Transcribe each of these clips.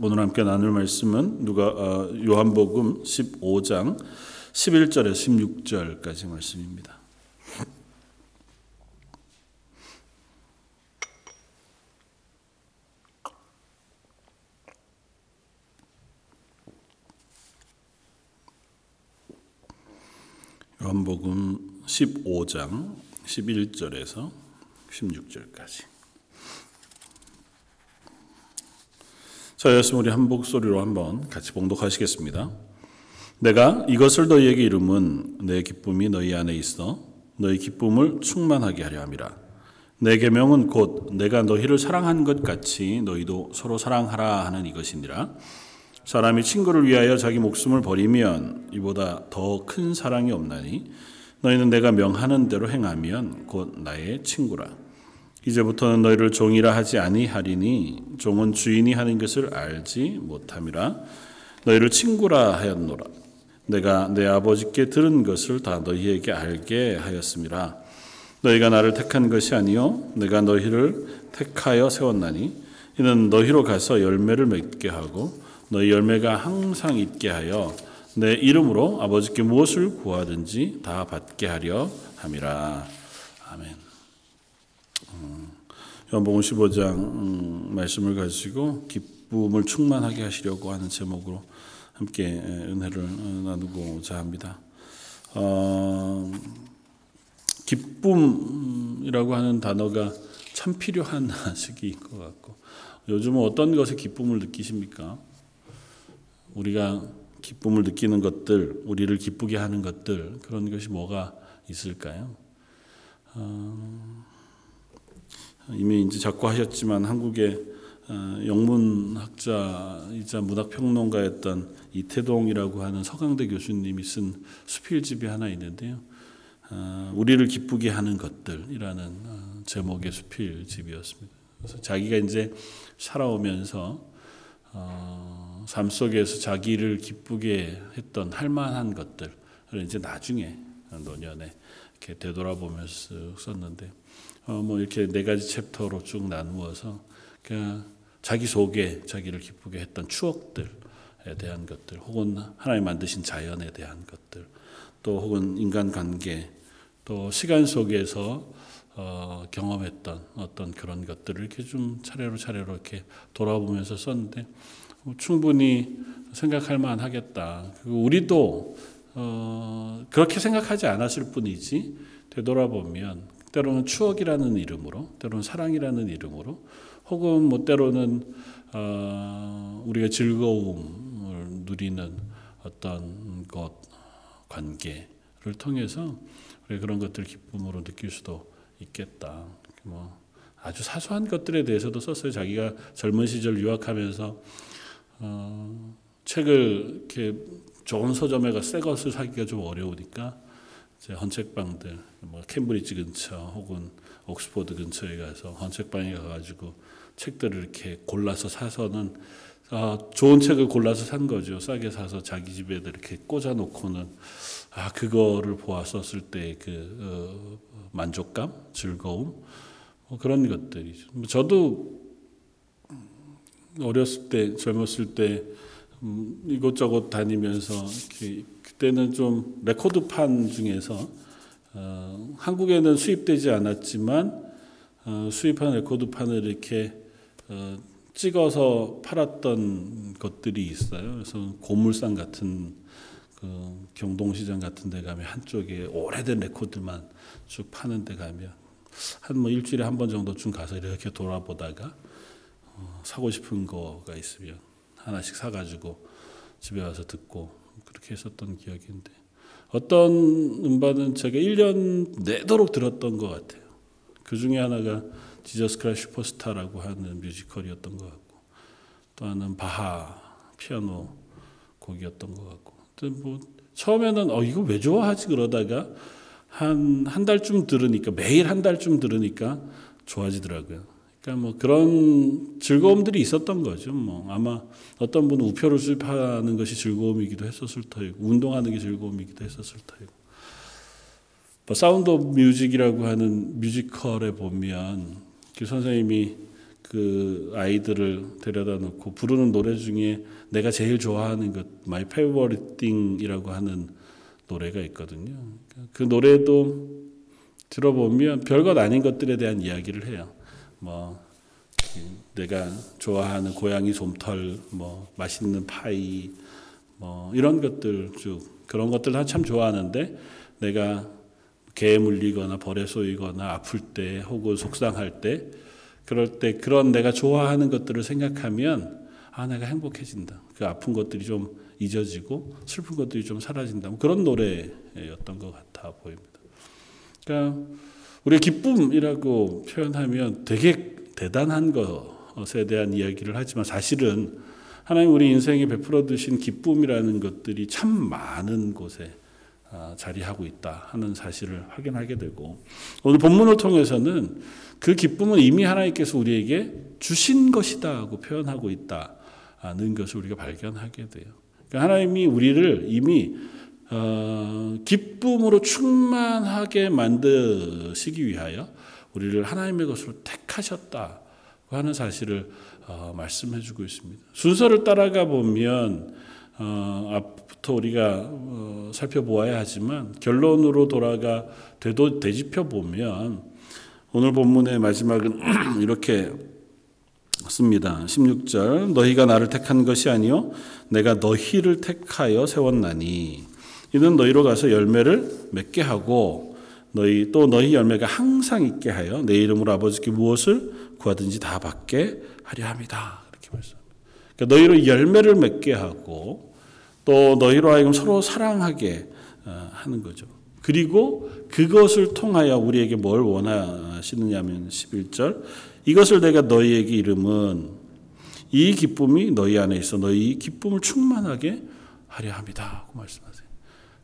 오늘 함께 나눌 말씀은 누가 어, 요한복음 15장 11절에서 16절까지 말씀입니다. 요한복음 15장 11절에서 16절까지. 자, 여러분 우리 한 목소리로 한번 같이 봉독하시겠습니다. 내가 이것을 너희에게 이름은 내 기쁨이 너희 안에 있어 너희 기쁨을 충만하게 하려 함이라. 내 계명은 곧 내가 너희를 사랑한 것 같이 너희도 서로 사랑하라 하는 이것이니라. 사람이 친구를 위하여 자기 목숨을 버리면 이보다 더 큰 사랑이 없나니 너희는 내가 명하는 대로 행하면 곧 나의 친구라. 이제부터는 너희를 종이라 하지 아니하리니 종은 주인이 하는 것을 알지 못함이라. 너희를 친구라 하였노라. 내가 내 아버지께 들은 것을 다 너희에게 알게 하였음이라 너희가 나를 택한 것이 아니요 내가 너희를 택하여 세웠나니. 이는 너희로 가서 열매를 맺게 하고 너희 열매가 항상 있게 하여 내 이름으로 아버지께 무엇을 구하든지 다 받게 하려 함이라. 아멘. 요한복음 15장 음, 말씀을 가지고 기쁨을 충만하게 하시려고 하는 제목으로 함께 은혜를 어, 나누고자 합니다. 어, 기쁨이라고 하는 단어가 참 필요한 시기인 것 같고 요즘은 어떤 것에 기쁨을 느끼십니까? 우리가 기쁨을 느끼는 것들, 우리를 기쁘게 하는 것들 그런 것이 뭐가 있을까요? 어, 이미 이제 작고하셨지만 한국의 어, 영문학자이자 문학평론가였던 이태동이라고 하는 서강대 교수님이 쓴 수필집이 하나 있는데요. 어, 우리를 기쁘게 하는 것들이라는 어, 제목의 수필집이었습니다. 그래서 자기가 이제 살아오면서 삶 속에서 자기를 기쁘게 했던 할만한 것들을 이제 나중에 노년에 이렇게 되돌아보면서 썼는데 어, 뭐 이렇게 네 가지 챕터로 쭉 나누어서 자기 속에 자기를 기쁘게 했던 추억들에 대한 것들, 혹은 하나님 만드신 자연에 대한 것들, 또 혹은 인간 관계, 또 시간 속에서 어, 경험했던 어떤 그런 것들을 이렇게 좀 차례로 차례로 이렇게 돌아보면서 썼는데 뭐 충분히 생각할 만하겠다. 우리도 어, 그렇게 생각하지 않았을 뿐이지 되돌아보면 때로는 추억이라는 이름으로, 때로는 사랑이라는 이름으로, 혹은 뭐 때로는 어, 우리가 즐거움을 누리는 어떤 것 관계를 통해서 그런 것들 기쁨으로 느낄 수도 있겠다. 뭐 아주 사소한 것들에 대해서도 썼어요. 자기가 젊은 시절 유학하면서 어, 책을 이렇게 좋은 서점에 가새 것을 사기가 좀 어려우니까 헌책방들, 뭐 캠브리지 근처 혹은 옥스퍼드 근처에 가서 헌책방에 가가지고 책들을 이렇게 골라서 사서는 아, 좋은 책을 골라서 산 거죠. 싸게 사서 자기 집에 이렇게 꽂아놓고는 아 그거를 보았었을 때그 어, 만족감, 즐거움 뭐 그런 것들이죠. 뭐 저도 어렸을 때 젊었을 때 음, 이곳저곳 다니면서 그때는 좀 레코드판 중에서 어, 한국에는 수입되지 않았지만 어, 수입한 레코드판을 이렇게 어, 찍어서 팔았던 것들이 있어요. 그래서 고물상 같은 그 경동시장 같은 데 가면 한쪽에 오래된 레코드만 쭉 파는 데 가면 한 뭐 일주일에 한 번 정도쯤 가서 이렇게 돌아보다가 어, 사고 싶은 거가 있으면 하나씩 사가지고 집에 와서 듣고 그렇게 했었던 기억인데 어떤 음반은 제가 1년 내도록 들었던 것 같아요. 그 중에 하나가 지저스 크라이 슈퍼스타라고 하는 뮤지컬이었던 것 같고 또 하나는 바하 피아노 곡이었던 것 같고 뭐 처음에는 어 이거 왜 좋아하지 그러다가 한 한 달쯤 들으니까 매일 한 달쯤 들으니까 좋아지더라고요. 그러니까 뭐 그런 즐거움들이 있었던 거죠. 뭐 아마 어떤 분은 우표를 수입하는 것이 즐거움이기도 했었을 터이고 운동하는 게 즐거움이기도 했었을 터이고 뭐 Sound of Music이라고 하는 뮤지컬에 보면 그 선생님이 그 아이들을 데려다 놓고 부르는 노래 중에 내가 제일 좋아하는 것 My Favorite Thing이라고 하는 노래가 있거든요. 그 노래도 들어보면 별것 아닌 것들에 대한 이야기를 해요. 뭐 내가 좋아하는 고양이 솜털, 뭐 맛있는 파이, 뭐 이런 것들 쭉 그런 것들 다참 좋아하는데 내가 개에 물리거나 벌에 쏘이거나 아플 때 혹은 속상할 때 그럴 때 그런 내가 좋아하는 것들을 생각하면 아 내가 행복해진다. 그 아픈 것들이 좀 잊어지고 슬픈 것들이 좀 사라진다. 뭐 그런 노래였던 것 같아 보입니다. 그러니까 우리 기쁨이라고 표현하면 되게 대단한 것에 대한 이야기를 하지만 사실은 하나님 우리 인생에 베풀어 두신 기쁨이라는 것들이 참 많은 곳에 아, 자리하고 있다 하는 사실을 확인하게 되고 오늘 본문을 통해서는 그 기쁨은 이미 하나님께서 우리에게 주신 것이다고 표현하고 있다는 것을 우리가 발견하게 돼요. 그러니까 하나님이 우리를 이미 어, 기쁨으로 충만하게 만드시기 위하여 우리를 하나님의 것으로 택하셨다 하는 사실을 어, 말씀해주고 있습니다. 순서를 따라가 보면 어, 앞부터 우리가 어, 살펴보아야 하지만 결론으로 돌아가 되도 되짚어 보면 오늘 본문의 마지막은 이렇게 씁니다. 16절 너희가 나를 택한 것이 아니요 내가 너희를 택하여 세웠나니 이는 너희로 가서 열매를 맺게 하고 너희 또 너희 열매가 항상 있게 하여 내 이름으로 아버지께 무엇을 구하든지 다 받게 하려 합니다. 이렇게 말씀합니다. 그러니까 너희로 열매를 맺게 하고 또 너희로 하여금 서로 사랑하게 어, 하는 거죠. 그리고 그것을 통하여 우리에게 뭘 원하시느냐면 11절 이것을 내가 너희에게 이름은 이 기쁨이 너희 안에 있어 너희 기쁨을 충만하게 하려 합니다. 고 말씀하세요.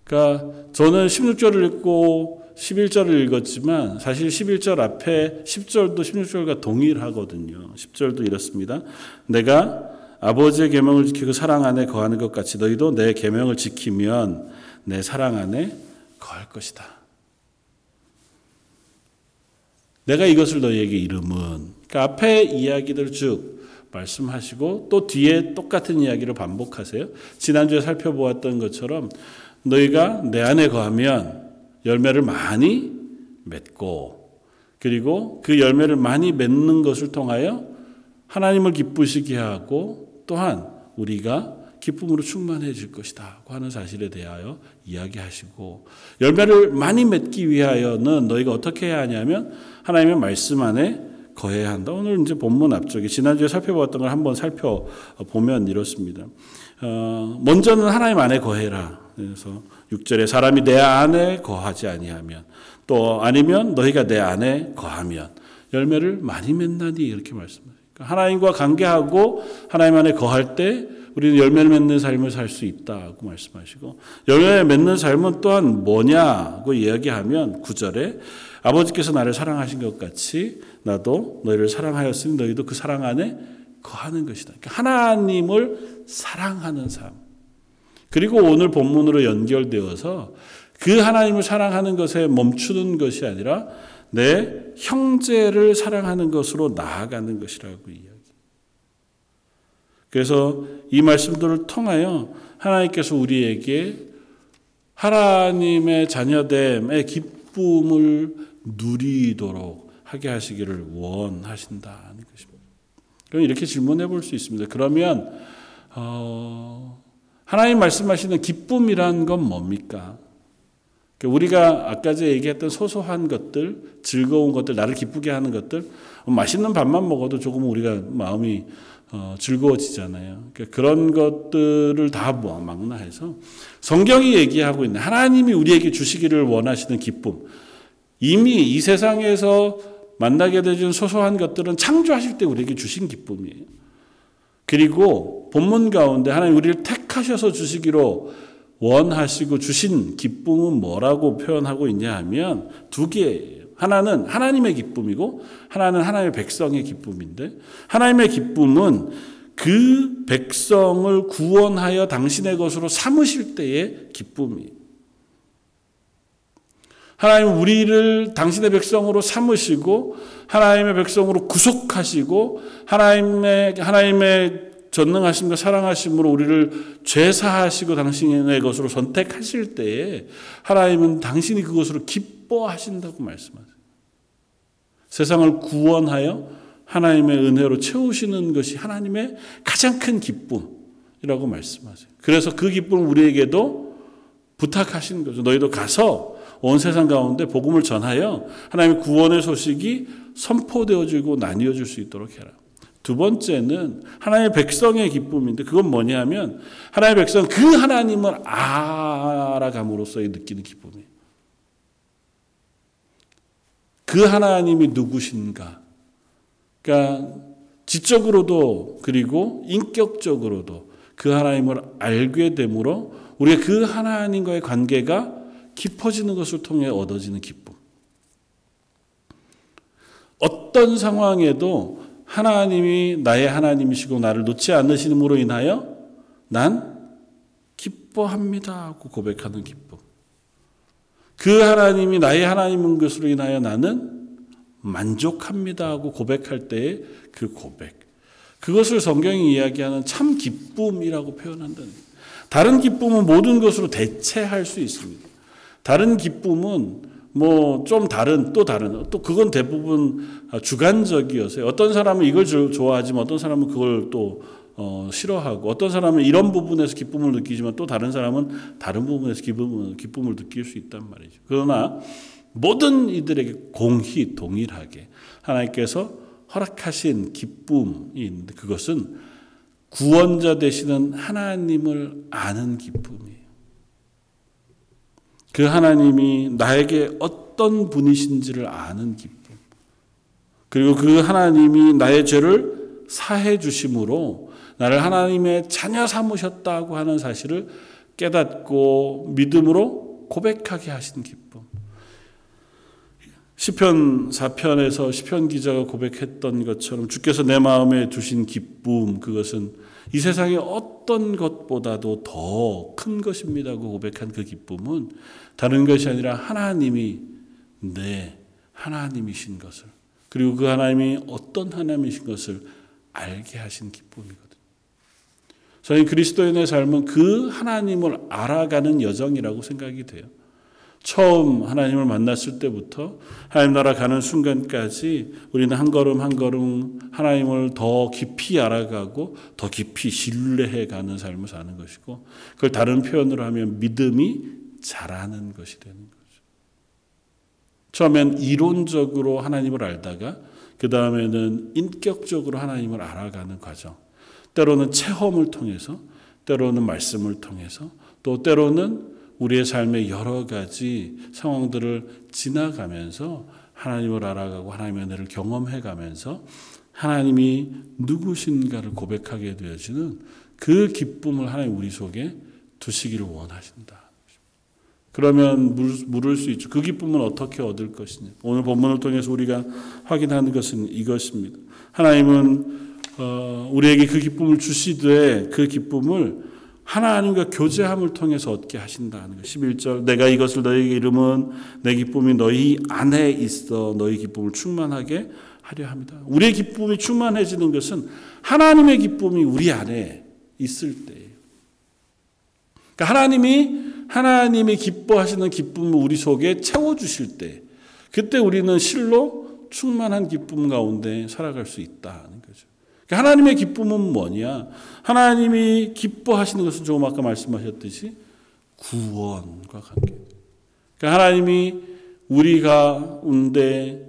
그러니까 저는 16절을 읽고 11절을 읽었지만 사실 11절 앞에 10절도 16절과 동일하거든요. 10절도 이렇습니다. 내가 아버지의 계명을 지키고 사랑 안에 거하는 것 같이 너희도 내 계명을 지키면 내 사랑 안에 거할 것이다. 내가 이것을 너희에게 이름은 그러니까 앞에 이야기들 쭉 말씀하시고 또 뒤에 똑같은 이야기를 반복하세요. 지난주에 살펴보았던 것처럼 너희가 내 안에 거하면 열매를 많이 맺고 그리고 그 열매를 많이 맺는 것을 통하여 하나님을 기쁘시게 하고 또한 우리가 기쁨으로 충만해질 것이다 하는 사실에 대하여 이야기하시고 열매를 많이 맺기 위하여는 너희가 어떻게 해야 하냐면 하나님의 말씀 안에 거해야 한다. 오늘 이제 본문 앞쪽에 지난주에 살펴보았던 걸 한번 살펴보면 이렇습니다. 어, 먼저는 하나님 안에 거해라. 그래서 6절에 사람이 내 안에 거하지 아니하면 또 아니면 너희가 내 안에 거하면 열매를 많이 맺나니 이렇게 말씀하세요. 그러니까 하나님과 관계하고 하나님 안에 거할 때 우리는 열매를 맺는 삶을 살 수 있다고 말씀하시고 열매 맺는 삶은 또한 뭐냐고 이야기하면 9절에 아버지께서 나를 사랑하신 것 같이 나도 너희를 사랑하였으니 너희도 그 사랑 안에 거하는 것이다. 그러니까 하나님을 사랑하는 삶. 그리고 오늘 본문으로 연결되어서 그 하나님을 사랑하는 것에 멈추는 것이 아니라 내 형제를 사랑하는 것으로 나아가는 것이라고 이야기. 그래서 이 말씀들을 통하여 하나님께서 우리에게 하나님의 자녀됨의 기쁨을 누리도록 하게 하시기를 원하신다는 것입니다. 그럼 이렇게 질문해 볼 수 있습니다. 그러면 어, 하나님 말씀하시는 기쁨이란 건 뭡니까? 그러니까 우리가 아까 제 얘기했던 소소한 것들, 즐거운 것들, 나를 기쁘게 하는 것들, 맛있는 밥만 먹어도 조금 우리가 마음이 어, 즐거워지잖아요. 그러니까 그런 것들을 다 망라해서 성경이 얘기하고 있는 하나님이 우리에게 주시기를 원하시는 기쁨. 이미 이 세상에서 만나게 되는 소소한 것들은 창조하실 때 우리에게 주신 기쁨이에요. 그리고 본문 가운데 하나님 우리를 택하셔서 주시기로 원하시고 주신 기쁨은 뭐라고 표현하고 있냐 하면 두 개예요. 하나는 하나님의 기쁨이고 하나는 하나님의 백성의 기쁨인데 하나님의 기쁨은 그 백성을 구원하여 당신의 것으로 삼으실 때의 기쁨이에요. 하나님 우리를 당신의 백성으로 삼으시고 하나님의 백성으로 구속하시고 하나님의 하나님의 전능하심과 사랑하심으로 우리를 죄사하시고 당신의 것으로 선택하실 때에 하나님은 당신이 그것으로 기뻐하신다고 말씀하세요. 세상을 구원하여 하나님의 은혜로 채우시는 것이 하나님의 가장 큰 기쁨이라고 말씀하세요. 그래서 그 기쁨을 우리에게도 부탁하신 거죠. 너희도 가서 온 세상 가운데 복음을 전하여 하나님의 구원의 소식이 선포되어지고 나뉘어질 수 있도록 해라. 두 번째는 하나님의 백성의 기쁨인데 그건 뭐냐면 하나님의 백성 그 하나님을 알아감으로써의 느끼는 기쁨이에요. 그 하나님이 누구신가? 그러니까 지적으로도 그리고 인격적으로도 그 하나님을 알게 되므로 우리가 그 하나님과의 관계가 깊어지는 것을 통해 얻어지는 기쁨. 어떤 상황에도 하나님이 나의 하나님이시고 나를 놓지 않으시므로 인하여 난 기뻐합니다 하고 고백하는 기쁨. 그 하나님이 나의 하나님인 것으로 인하여 나는 만족합니다 하고 고백할 때의 그 고백. 그것을 성경이 이야기하는 참 기쁨이라고 표현한다는. 다른 기쁨은 모든 것으로 대체할 수 있습니다. 다른 기쁨은 뭐 좀 다른 또 다른 또 그건 대부분 주관적이어서요. 어떤 사람은 이걸 좋아하지만 어떤 사람은 그걸 또 어, 싫어하고 어떤 사람은 이런 부분에서 기쁨을 느끼지만 또 다른 사람은 다른 부분에서 기쁨을, 기쁨을 느낄 수 있단 말이죠. 그러나 모든 이들에게 공히 동일하게 하나님께서 허락하신 기쁨이 그것은 구원자 되시는 하나님을 아는 기쁨이에요. 그 하나님이 나에게 어떤 분이신지를 아는 기쁨. 그리고 그 하나님이 나의 죄를 사해 주심으로 나를 하나님의 자녀 삼으셨다고 하는 사실을 깨닫고 믿음으로 고백하게 하신 기쁨. 시편 4편에서 시편 기자가 고백했던 것처럼 주께서 내 마음에 두신 기쁨 그것은 이 세상의 어떤 것보다도 더 큰 것입니다고 고백한 그 기쁨은 다른 것이 아니라 하나님이 내 하나님이신 것을 그리고 그 하나님이 어떤 하나님이신 것을 알게 하신 기쁨이거든요. 저희 그리스도인의 삶은 그 하나님을 알아가는 여정이라고 생각이 돼요. 처음 하나님을 만났을 때부터 하나님 나라 가는 순간까지 우리는 한 걸음 한 걸음 하나님을 더 깊이 알아가고 더 깊이 신뢰해 가는 삶을 사는 것이고 그걸 다른 표현으로 하면 믿음이 자라는 것이 되는 거죠. 처음엔 이론적으로 하나님을 알다가 그 다음에는 인격적으로 하나님을 알아가는 과정. 때로는 체험을 통해서, 때로는 말씀을 통해서, 또 때로는 우리의 삶의 여러 가지 상황들을 지나가면서 하나님을 알아가고 하나님의 은혜를 경험해 가면서 하나님이 누구신가를 고백하게 되어지는 그 기쁨을 하나님 우리 속에 두시기를 원하신다. 그러면 물을 수 있죠. 그 기쁨은 어떻게 얻을 것이냐. 오늘 본문을 통해서 우리가 확인하는 것은 이것입니다. 하나님은 어, 우리에게 그 기쁨을 주시되 그 기쁨을 하나님과 교제함을 통해서 얻게 하신다는 것. 11절 내가 이것을 너희에게 이름은 내 기쁨이 너희 안에 있어 너희 기쁨을 충만하게 하려 합니다. 우리의 기쁨이 충만해지는 것은 하나님의 기쁨이 우리 안에 있을 때예요. 그러니까 하나님이 하나님이 기뻐하시는 기쁨을 우리 속에 채워 주실 때 그때 우리는 실로 충만한 기쁨 가운데 살아갈 수 있다는 거죠. 그러니까 하나님의 기쁨은 뭐냐? 하나님이 기뻐하시는 것은 조금 아까 말씀하셨듯이 구원과 관계. 그러니까 하나님이 우리 가 운데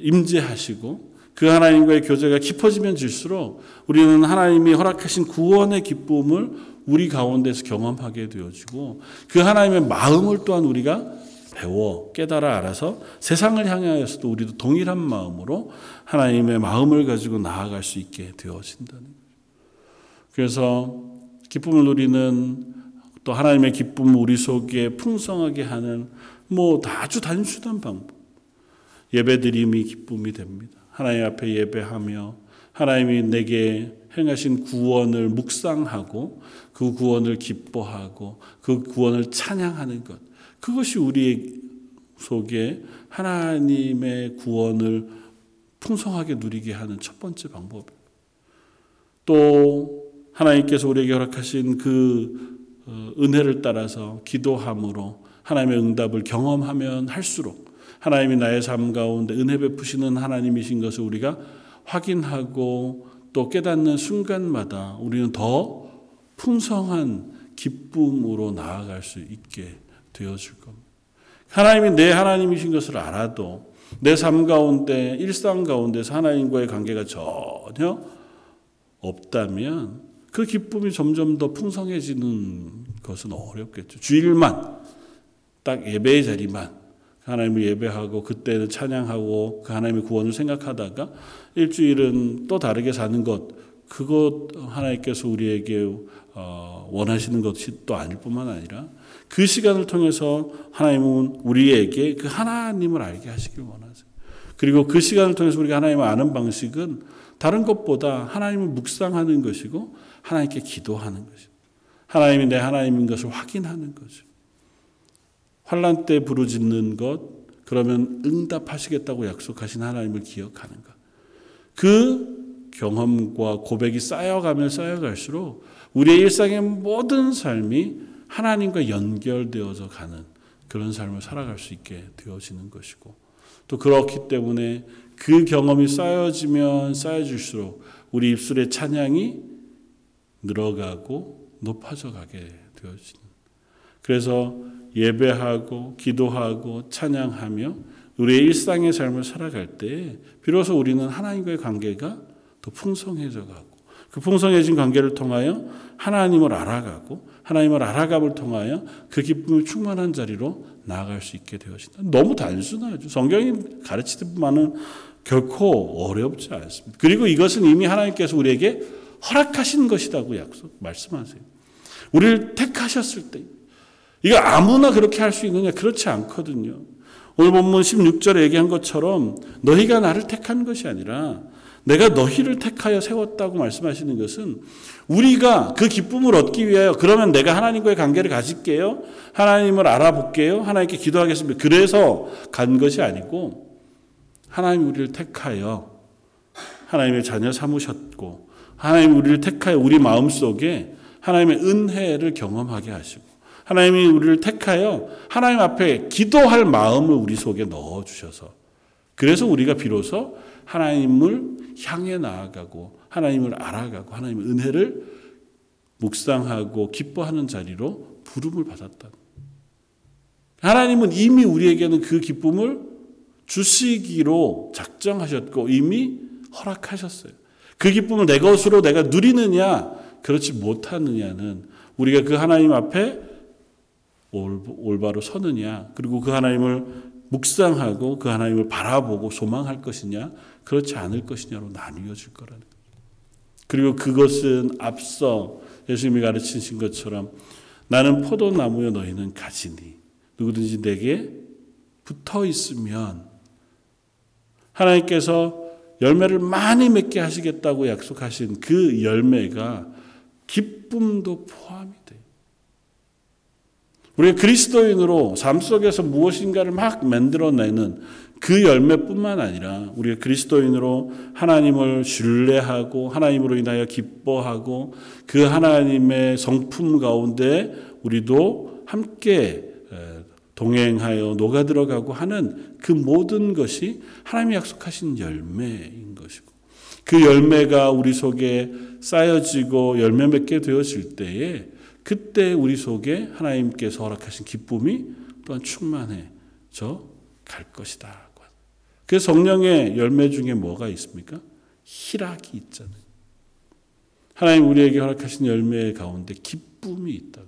임재하시고 그 하나님과의 교제가 깊어지면 질수록 우리는 하나님이 허락하신 구원의 기쁨을 우리 가운데서 경험하게 되어지고 그 하나님의 마음을 또한 우리가 배워 깨달아 알아서 세상을 향하여서도 우리도 동일한 마음으로 하나님의 마음을 가지고 나아갈 수 있게 되어진다는. 그래서 기쁨을 누리는 또 하나님의 기쁨을 우리 속에 풍성하게 하는 뭐 아주 단순한 방법. 예배드림이 기쁨이 됩니다. 하나님 앞에 예배하며 하나님이 내게 행하신 구원을 묵상하고 그 구원을 기뻐하고 그 구원을 찬양하는 것. 그것이 우리의 속에 하나님의 구원을 풍성하게 누리게 하는 첫 번째 방법이에요. 또 하나님께서 우리에게 허락하신 그 어, 은혜를 따라서 기도함으로 하나님의 응답을 경험하면 할수록 하나님이 나의 삶 가운데 은혜 베푸시는 하나님이신 것을 우리가 확인하고 또 깨닫는 순간마다 우리는 더 풍성한 기쁨으로 나아갈 수 있게 되어질 겁니다. 하나님이 내 하나님이신 것을 알아도 내 삶 가운데 일상 가운데서 하나님과의 관계가 전혀 없다면 그 기쁨이 점점 더 풍성해지는 것은 어렵겠죠. 주일만 딱 예배의 자리만 하나님을 예배하고 그때는 찬양하고 그 하나님의 구원을 생각하다가 일주일은 또 다르게 사는 것 그것 하나님께서 우리에게 어, 원하시는 것이 또 아닐 뿐만 아니라 그 시간을 통해서 하나님은 우리에게 그 하나님을 알게 하시길 원하세요. 그리고 그 시간을 통해서 우리가 하나님을 아는 방식은 다른 것보다 하나님을 묵상하는 것이고 하나님께 기도하는 것이고 하나님이 내 하나님인 것을 확인하는 거죠. 환란 때 부르짖는 것 그러면 응답하시겠다고 약속하신 하나님을 기억하는 것. 그 경험과 고백이 쌓여가면 쌓여갈수록 우리의 일상의 모든 삶이 하나님과 연결되어져 가는 그런 삶을 살아갈 수 있게 되어지는 것이고 또 그렇기 때문에 그 경험이 쌓여지면 쌓여질수록 우리 입술의 찬양이 늘어가고 높아져 가게 되어지는 그래서 예배하고 기도하고 찬양하며 우리의 일상의 삶을 살아갈 때 비로소 우리는 하나님과의 관계가 더 풍성해져 가고 그 풍성해진 관계를 통하여 하나님을 알아가고 하나님을 알아감을 통하여 그 기쁨을 충만한 자리로 나아갈 수 있게 되어진다. 너무 단순하죠. 성경이 가르치듯 만은 결코 어렵지 않습니다. 그리고 이것은 이미 하나님께서 우리에게 허락하신 것이라고 약속 말씀하세요. 우리를 택하셨을 때 이거 아무나 그렇게 할 수 있느냐 그렇지 않거든요. 오늘 본문 16절에 얘기한 것처럼 너희가 나를 택한 것이 아니라 내가 너희를 택하여 세웠다고 말씀하시는 것은 우리가 그 기쁨을 얻기 위하여 그러면 내가 하나님과의 관계를 가질게요. 하나님을 알아볼게요. 하나님께 기도하겠습니다. 그래서 간 것이 아니고 하나님 우리를 택하여 하나님의 자녀 삼으셨고 하나님 우리를 택하여 우리 마음속에 하나님의 은혜를 경험하게 하시고 하나님이 우리를 택하여 하나님 앞에 기도할 마음을 우리 속에 넣어 주셔서 그래서 우리가 비로소 하나님을 향해 나아가고 하나님을 알아가고 하나님의 은혜를 묵상하고 기뻐하는 자리로 부름을 받았다. 하나님은 이미 우리에게는 그 기쁨을 주시기로 작정하셨고 이미 허락하셨어요. 그 기쁨을 내 것으로 내가 누리느냐 그렇지 못하느냐는 우리가 그 하나님 앞에 올바로 서느냐 그리고 그 하나님을 묵상하고 그 하나님을 바라보고 소망할 것이냐 그렇지 않을 것이냐로 나뉘어질 거라는. 그리고 그것은 앞서 예수님이 가르치신 것처럼 나는 포도나무여 너희는 가지니 누구든지 내게 붙어 있으면 하나님께서 열매를 많이 맺게 하시겠다고 약속하신 그 열매가 기쁨도 포함이. 우리가 그리스도인으로 삶 속에서 무엇인가를 막 만들어내는 그 열매뿐만 아니라 우리가 그리스도인으로 하나님을 신뢰하고 하나님으로 인하여 기뻐하고 그 하나님의 성품 가운데 우리도 함께 동행하여 녹아 들어가고 하는 그 모든 것이 하나님이 약속하신 열매인 것이고 그 열매가 우리 속에 쌓여지고 열매 맺게 되어질 때에 그때 우리 속에 하나님께서 허락하신 기쁨이 또한 충만해져 갈 것이다. 그 성령의 열매 중에 뭐가 있습니까? 희락이 있잖아요. 하나님 우리에게 허락하신 열매 가운데 기쁨이 있다.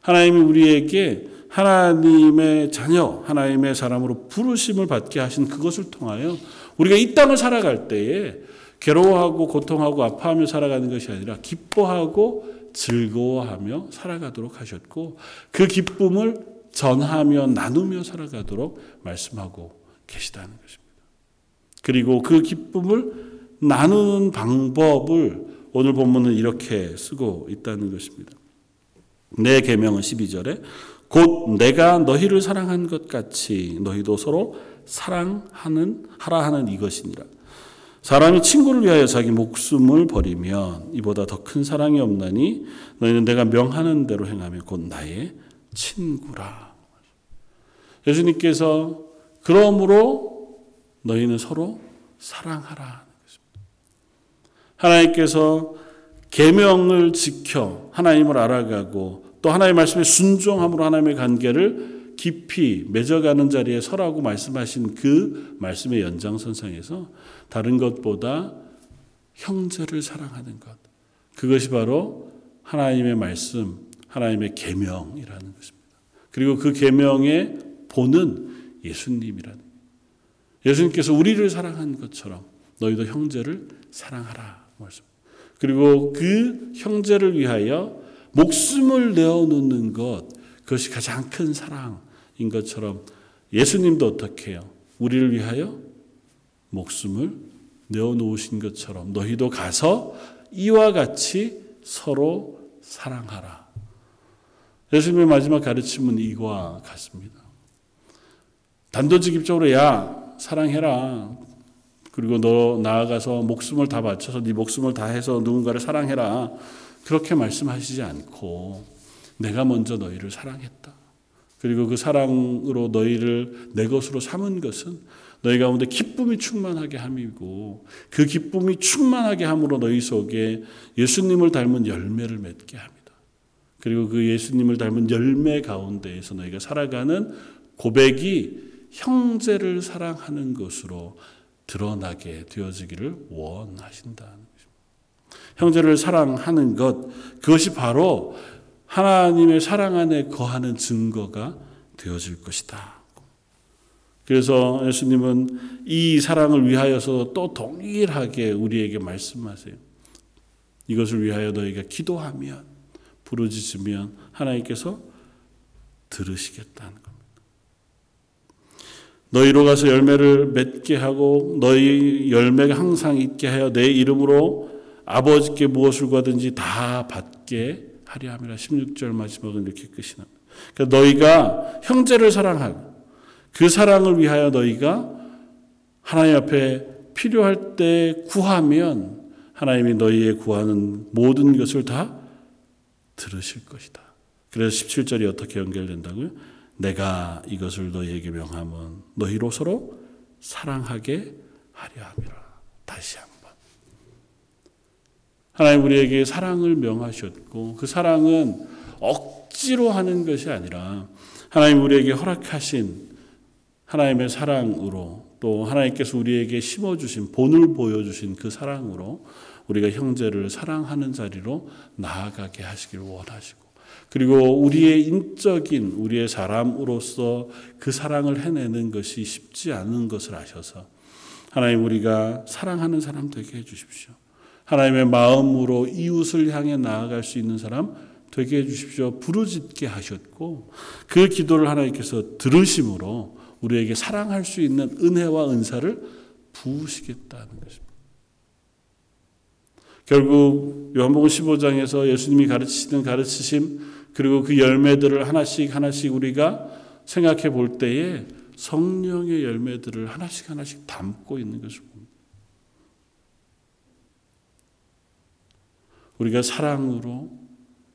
하나님이 우리에게 하나님의 자녀, 하나님의 사람으로 부르심을 받게 하신 그것을 통하여 우리가 이 땅을 살아갈 때에 괴로워하고 고통하고 아파하며 살아가는 것이 아니라 기뻐하고 즐거워하며 살아가도록 하셨고 그 기쁨을 전하며 나누며 살아가도록 말씀하고 계시다는 것입니다. 그리고 그 기쁨을 나누는 방법을 오늘 본문은 이렇게 쓰고 있다는 것입니다. 내 계명은 12절에 곧 내가 너희를 사랑한 것 같이 너희도 서로 사랑하는 하라 하는 이것이니라. 사람이 친구를 위하여 자기 목숨을 버리면 이보다 더 큰 사랑이 없나니 너희는 내가 명하는 대로 행하면 곧 나의 친구라. 예수님께서 그러므로 너희는 서로 사랑하라. 하나님께서 계명을 지켜 하나님을 알아가고 또 하나님의 말씀에 순종함으로 하나님의 관계를 깊이 맺어가는 자리에 서라고 말씀하신 그 말씀의 연장선상에서 다른 것보다 형제를 사랑하는 것 그것이 바로 하나님의 말씀, 하나님의 계명이라는 것입니다. 그리고 그 계명의 본은 예수님이라는 예수님께서 우리를 사랑한 것처럼 너희도 형제를 사랑하라 말씀. 그리고 그 형제를 위하여 목숨을 내어놓는 것 그것이 가장 큰 사랑 인 것처럼 예수님도 어떻게 해요? 우리를 위하여 목숨을 내어놓으신 것처럼 너희도 가서 이와 같이 서로 사랑하라. 예수님의 마지막 가르침은 이와 같습니다. 단도직입적으로 야 사랑해라. 그리고 너 나아가서 목숨을 다 바쳐서 네 목숨을 다 해서 누군가를 사랑해라. 그렇게 말씀하시지 않고 내가 먼저 너희를 사랑했다. 그리고 그 사랑으로 너희를 내 것으로 삼은 것은 너희 가운데 기쁨이 충만하게 함이고 그 기쁨이 충만하게 함으로 너희 속에 예수님을 닮은 열매를 맺게 합니다. 그리고 그 예수님을 닮은 열매 가운데에서 너희가 살아가는 고백이 형제를 사랑하는 것으로 드러나게 되어지기를 원하신다는 것입니다. 형제를 사랑하는 것, 그것이 바로 하나님의 사랑 안에 거하는 증거가 되어질 것이다. 그래서 예수님은 이 사랑을 위하여서 또 동일하게 우리에게 말씀하세요. 이것을 위하여 너희가 기도하면, 부르짖으면 하나님께서 들으시겠다는 겁니다. 너희로 가서 열매를 맺게 하고 너희 열매가 항상 있게 하여 내 이름으로 아버지께 무엇을 구하든지 다 받게 하려 함이라 16절 마지막은 이렇게 끝이 납니다. 그러니까 너희가 형제를 사랑하고 그 사랑을 위하여 너희가 하나님 앞에 필요할 때 구하면 하나님이 너희의 구하는 모든 것을 다 들으실 것이다. 그래서 17절이 어떻게 연결된다고요? 내가 이것을 너희에게 명함은 너희로 서로 사랑하게 하려 함이라. 다시 한번. 하나님 우리에게 사랑을 명하셨고 그 사랑은 억지로 하는 것이 아니라 하나님 우리에게 허락하신 하나님의 사랑으로 또 하나님께서 우리에게 심어주신 본을 보여주신 그 사랑으로 우리가 형제를 사랑하는 자리로 나아가게 하시길 원하시고 그리고 우리의 인적인 우리의 사람으로서 그 사랑을 해내는 것이 쉽지 않은 것을 아셔서 하나님 우리가 사랑하는 사람 되게 해주십시오. 하나님의 마음으로 이웃을 향해 나아갈 수 있는 사람 되게 해주십시오. 부르짖게 하셨고 그 기도를 하나님께서 들으심으로 우리에게 사랑할 수 있는 은혜와 은사를 부으시겠다는 것입니다. 결국 요한복음 15장에서 예수님이 가르치시는 가르치심 그리고 그 열매들을 하나씩 하나씩 우리가 생각해 볼 때에 성령의 열매들을 하나씩 하나씩 담고 있는 것을 봅니다. 우리가 사랑으로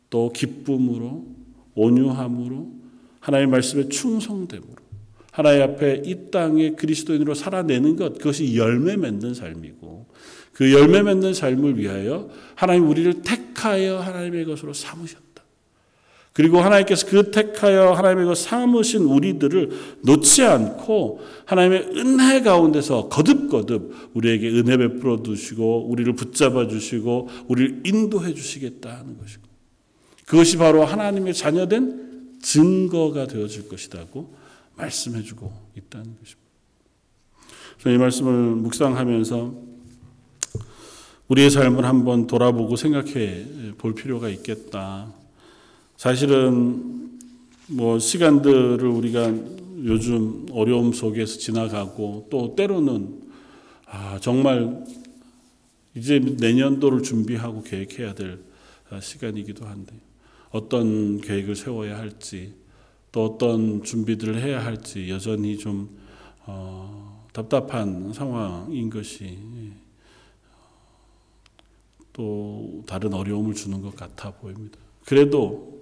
또 기쁨으로 온유함으로 하나님의 말씀에 충성됨으로 하나님 앞에 이 땅에 그리스도인으로 살아내는 것 그것이 열매 맺는 삶이고 그 열매 맺는 삶을 위하여 하나님 우리를 택하여 하나님의 것으로 삼으셨다. 그리고 하나님께서 그 택하여 하나님의 그 삼으신 우리들을 놓지 않고 하나님의 은혜 가운데서 거듭거듭 우리에게 은혜 베풀어 두시고 우리를 붙잡아 주시고 우리를 인도해 주시겠다 하는 것이고 그것이 바로 하나님의 자녀된 증거가 되어질 것이라고 말씀해 주고 있다는 것입니다. 이 말씀을 묵상하면서 우리의 삶을 한번 돌아보고 생각해 볼 필요가 있겠다. 사실은 뭐 시간들을 우리가 요즘 어려움 속에서 지나가고 또 때로는 아 정말 이제 내년도를 준비하고 계획해야 될 시간이기도 한데 어떤 계획을 세워야 할지 또 어떤 준비들을 해야 할지 여전히 좀 어, 답답한 상황인 것이 또 다른 어려움을 주는 것 같아 보입니다. 그래도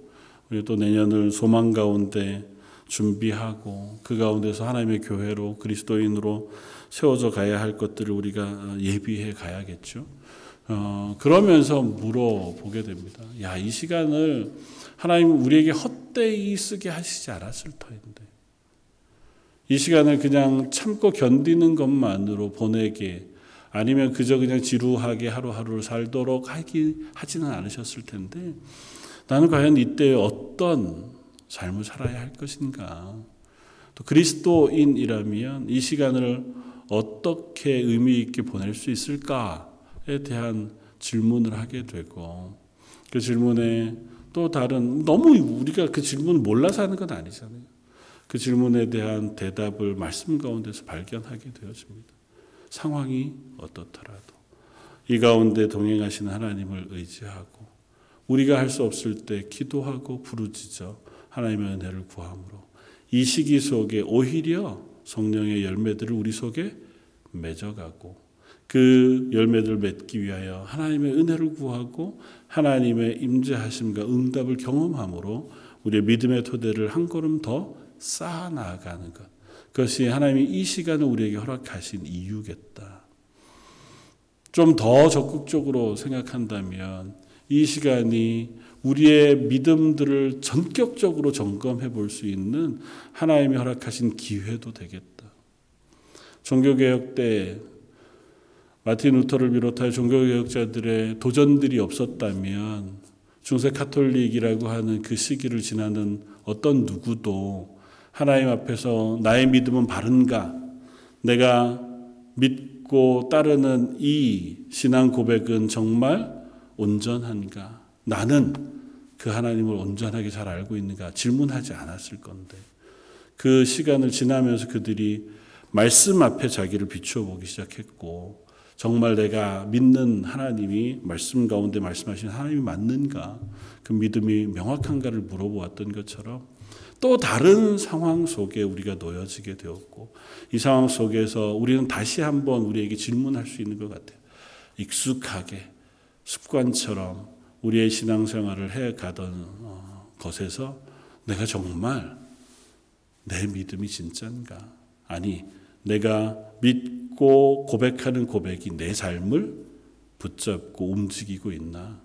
우리 또 내년을 소망 가운데 준비하고 그 가운데서 하나님의 교회로 그리스도인으로 세워져 가야 할 것들을 우리가 예비해 가야겠죠. 어, 그러면서 물어보게 됩니다. 야, 이 시간을 하나님 우리에게 헛되이 쓰게 하시지 않았을 터인데. 이 시간을 그냥 참고 견디는 것만으로 보내게 아니면 그저 그냥 지루하게 하루하루를 살도록 하기, 하지는 않으셨을 텐데 나는 과연 이때 어떤 삶을 살아야 할 것인가? 또 그리스도인이라면 이 시간을 어떻게 의미 있게 보낼 수 있을까에 대한 질문을 하게 되고 그 질문에 또 다른 너무 우리가 그 질문을 몰라서 하는 건 아니잖아요. 그 질문에 대한 대답을 말씀 가운데서 발견하게 되어집니다. 상황이 어떻더라도 이 가운데 동행하시는 하나님을 의지하고 우리가 할 수 없을 때 기도하고 부르짖어 하나님의 은혜를 구함으로 이 시기 속에 오히려 성령의 열매들을 우리 속에 맺어가고 그 열매들을 맺기 위하여 하나님의 은혜를 구하고 하나님의 임재하심과 응답을 경험함으로 우리의 믿음의 토대를 한 걸음 더 쌓아 나아가는 것. 그것이 하나님이 이 시간을 우리에게 허락하신 이유겠다. 좀 더 적극적으로 생각한다면 이 시간이 우리의 믿음들을 전격적으로 점검해 볼 수 있는 하나님이 허락하신 기회도 되겠다. 종교개혁 때 마틴 루터를 비롯하여 종교개혁자들의 도전들이 없었다면 중세 카톨릭이라고 하는 그 시기를 지나는 어떤 누구도 하나님 앞에서 나의 믿음은 바른가? 내가 믿고 따르는 이 신앙 고백은 정말 온전한가? 나는 그 하나님을 온전하게 잘 알고 있는가? 질문하지 않았을 건데 그 시간을 지나면서 그들이 말씀 앞에 자기를 비추어 보기 시작했고 정말 내가 믿는 하나님이 말씀 가운데 말씀하신 하나님이 맞는가? 그 믿음이 명확한가를 물어보았던 것처럼 또 다른 상황 속에 우리가 놓여지게 되었고 이 상황 속에서 우리는 다시 한번 우리에게 질문할 수 있는 것 같아요. 익숙하게 습관처럼 우리의 신앙생활을 해 가던 어, 것에서 내가 정말 내 믿음이 진짠가? 아니 내가 믿고 고백하는 고백이 내 삶을 붙잡고 움직이고 있나?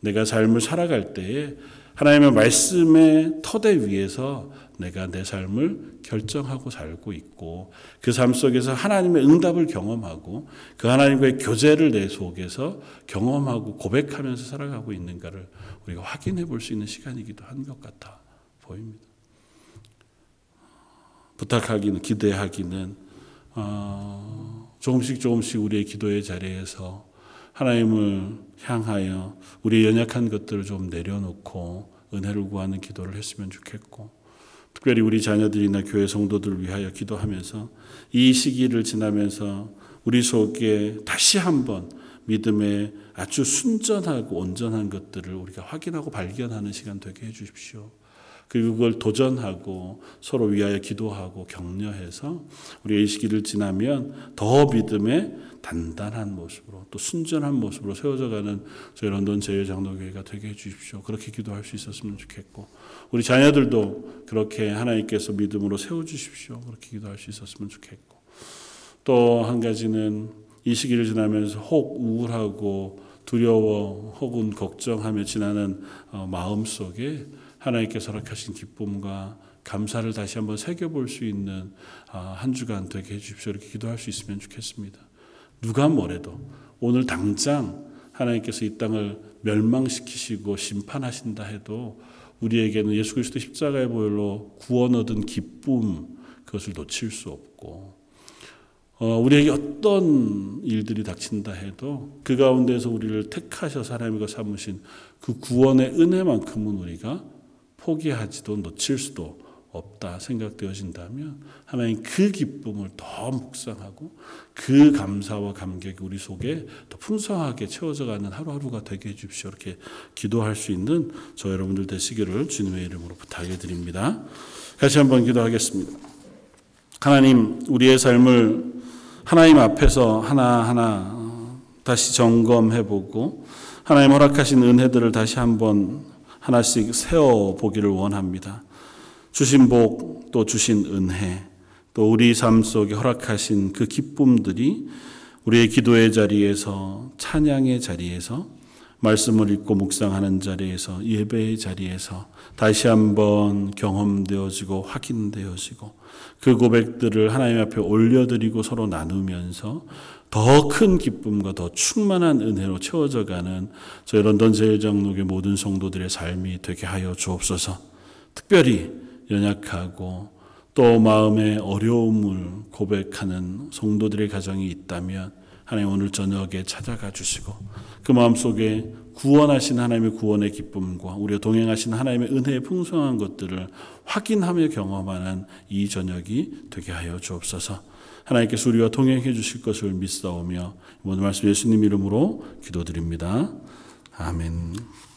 내가 삶을 살아갈 때에 하나님의 말씀의 터대 위에서 내가 내 삶을 결정하고 살고 있고 그 삶 속에서 하나님의 응답을 경험하고 그 하나님과의 교제를 내 속에서 경험하고 고백하면서 살아가고 있는가를 우리가 확인해 볼 수 있는 시간이기도 한 것 같아 보입니다. 부탁하기는 기대하기는 어, 조금씩 조금씩 우리의 기도의 자리에서 하나님을 향하여 우리의 연약한 것들을 좀 내려놓고 은혜를 구하는 기도를 했으면 좋겠고 특별히 우리 자녀들이나 교회 성도들을 위하여 기도하면서 이 시기를 지나면서 우리 속에 다시 한번 믿음의 아주 순전하고 온전한 것들을 우리가 확인하고 발견하는 시간 되게 해 주십시오. 그리고 그걸 도전하고 서로 위하여 기도하고 격려해서 우리가 이 시기를 지나면 더 믿음의 단단한 모습으로 또 순전한 모습으로 세워져 가는 저희 런던 제일장로교회가 되게 해 주십시오. 그렇게 기도할 수 있었으면 좋겠고 우리 자녀들도 그렇게 하나님께서 믿음으로 세워 주십시오. 그렇게 기도할 수 있었으면 좋겠고 또 한 가지는 이 시기를 지나면서 혹 우울하고 두려워 혹은 걱정하며 지나는 어, 마음 속에 하나님께서 허락하신 기쁨과 감사를 다시 한번 새겨볼 수 있는 아, 한 주간 되게 해주십시오. 이렇게 기도할 수 있으면 좋겠습니다. 누가 뭐래도 오늘 당장 하나님께서 이 땅을 멸망시키시고 심판하신다 해도 우리에게는 예수 그리스도 십자가의 보혈로 구원 얻은 기쁨 그것을 놓칠 수 없고 어, 우리에게 어떤 일들이 닥친다 해도 그 가운데서 우리를 택하셔서 하나님과 삼으신 그 구원의 은혜만큼은 우리가 포기하지도 놓칠 수도 없다 생각되어진다면 하나님 그 기쁨을 더 묵상하고 그 감사와 감격이 우리 속에 더 풍성하게 채워져가는 하루하루가 되게 해주십시오. 이렇게 기도할 수 있는 저 여러분들 되시기를 주님의 이름으로 부탁해 드립니다. 같이 한번 기도하겠습니다. 하나님 우리의 삶을 하나님 앞에서 하나하나 어, 다시 점검해 보고 하나님 허락하신 은혜들을 다시 한번 하나씩 세워 보기를 원합니다. 주신 복 또 주신 은혜 또 우리 삶 속에 허락하신 그 기쁨들이 우리의 기도의 자리에서 찬양의 자리에서 말씀을 읽고 묵상하는 자리에서 예배의 자리에서 다시 한번 경험되어지고 확인되어지고 그 고백들을 하나님 앞에 올려드리고 서로 나누면서 더 큰 기쁨과 더 충만한 은혜로 채워져가는 저희 런던 제일장로교 모든 성도들의 삶이 되게 하여 주옵소서. 특별히 연약하고 또 마음의 어려움을 고백하는 성도들의 가정이 있다면 하나님 오늘 저녁에 찾아가 주시고 그 마음 속에 구원하신 하나님의 구원의 기쁨과 우리와 동행하신 하나님의 은혜의 풍성한 것들을 확인하며 경험하는 이 저녁이 되게 하여 주옵소서. 하나님께서 우리와 동행해 주실 것을 믿사오며 모든 말씀 예수님 이름으로 기도드립니다. 아멘.